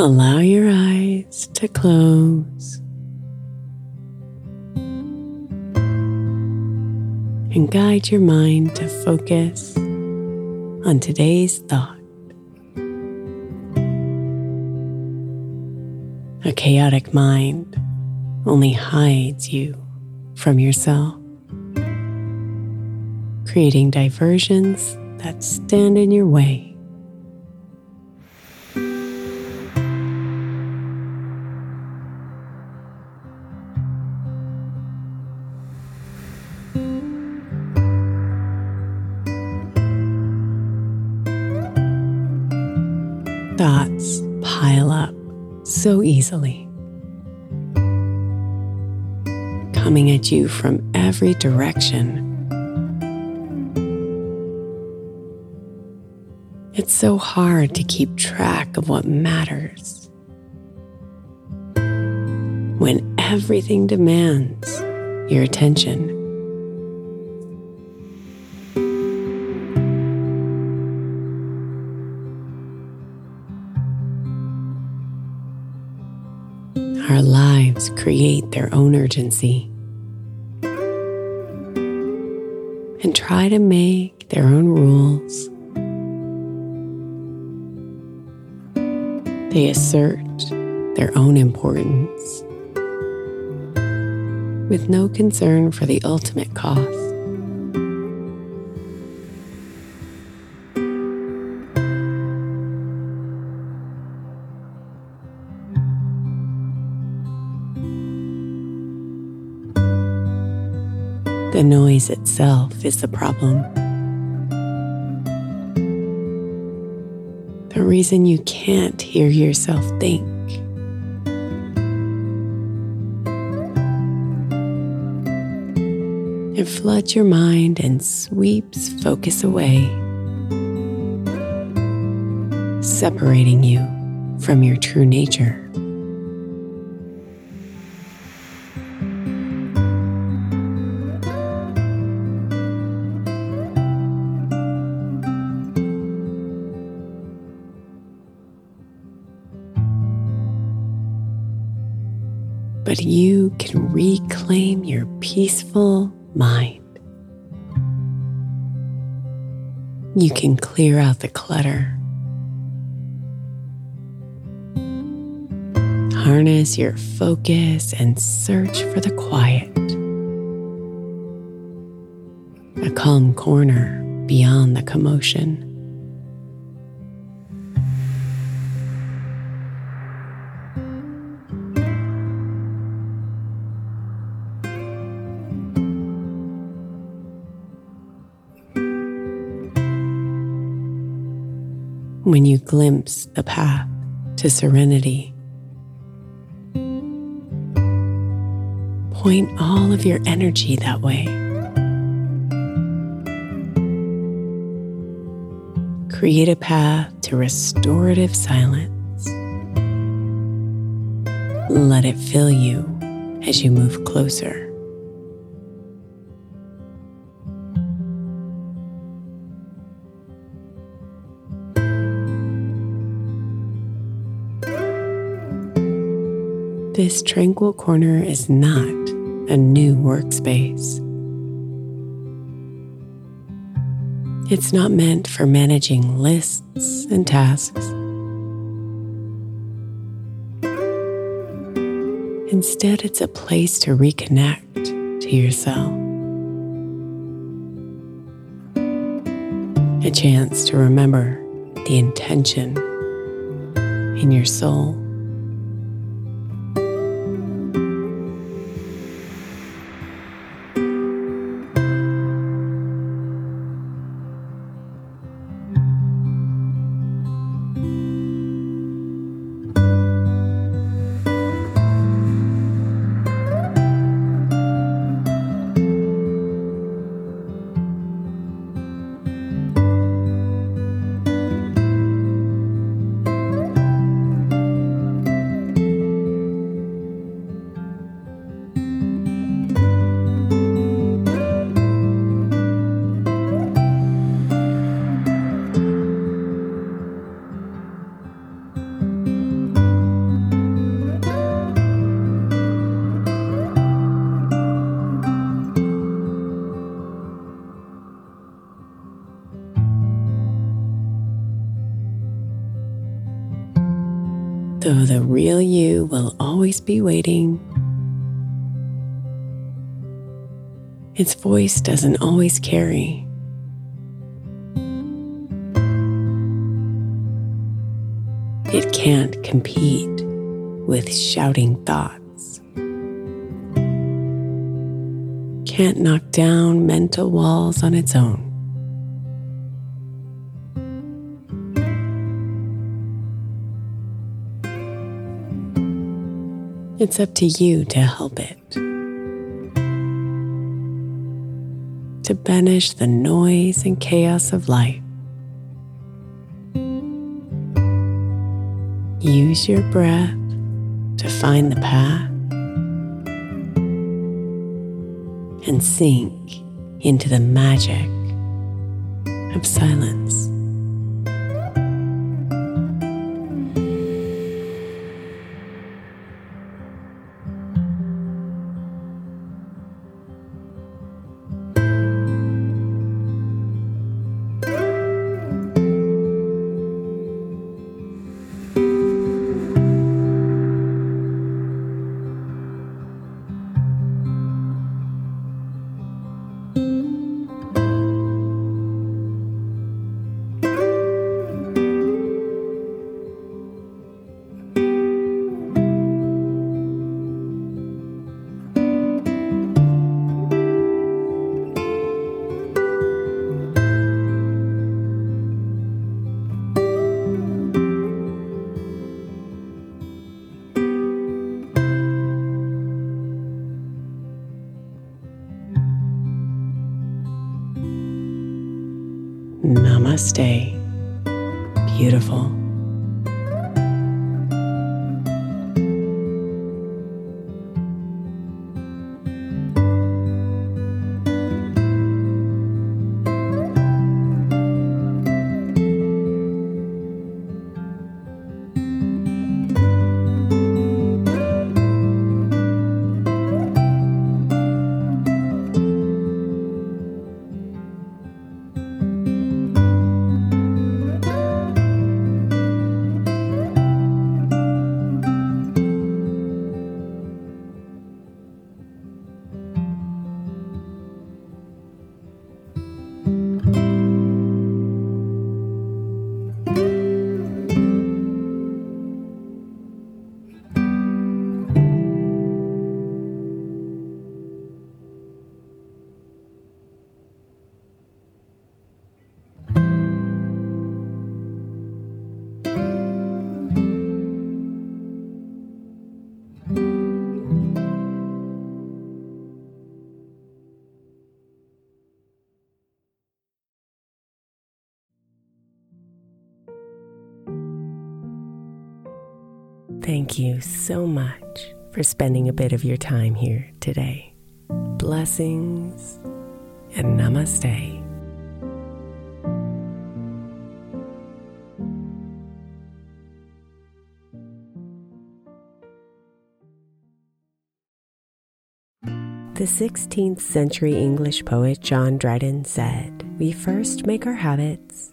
Allow your eyes to close and guide your mind to focus on today's thought. A chaotic mind only hides you from yourself, creating diversions that stand in your way. Pile up so easily. coming at you from every direction. It's so hard to keep track of what matters when everything demands your attention. Create their own urgency. and try to make their own rules. They assert their own importance with no concern for the ultimate cost. The noise itself is the problem. The reason you can't hear yourself think. It floods your mind and sweeps focus away, separating you from your true nature. But you can reclaim your peaceful mind. You can clear out the clutter. Harness your focus and search for the quiet. A calm corner beyond the commotion. When you glimpse the path to serenity. Point all of your energy that way. Create a path to restorative silence. Let it fill you as you move closer. This tranquil corner is not a new workspace. It's not meant for managing lists and tasks. Instead, it's a place to reconnect to yourself. A chance to remember the intention in your soul. The real you will always be waiting. Its voice doesn't always carry. It can't compete with shouting thoughts. Can't knock down mental walls on its own. It's up to you to help it. To banish the noise and chaos of life. Use your breath to find the path and sink into the magic of silence. Namaste. Beautiful. Thank you so much for spending a bit of your time here today. Blessings and namaste. The 16th century English poet John Dryden said, We first make our habits,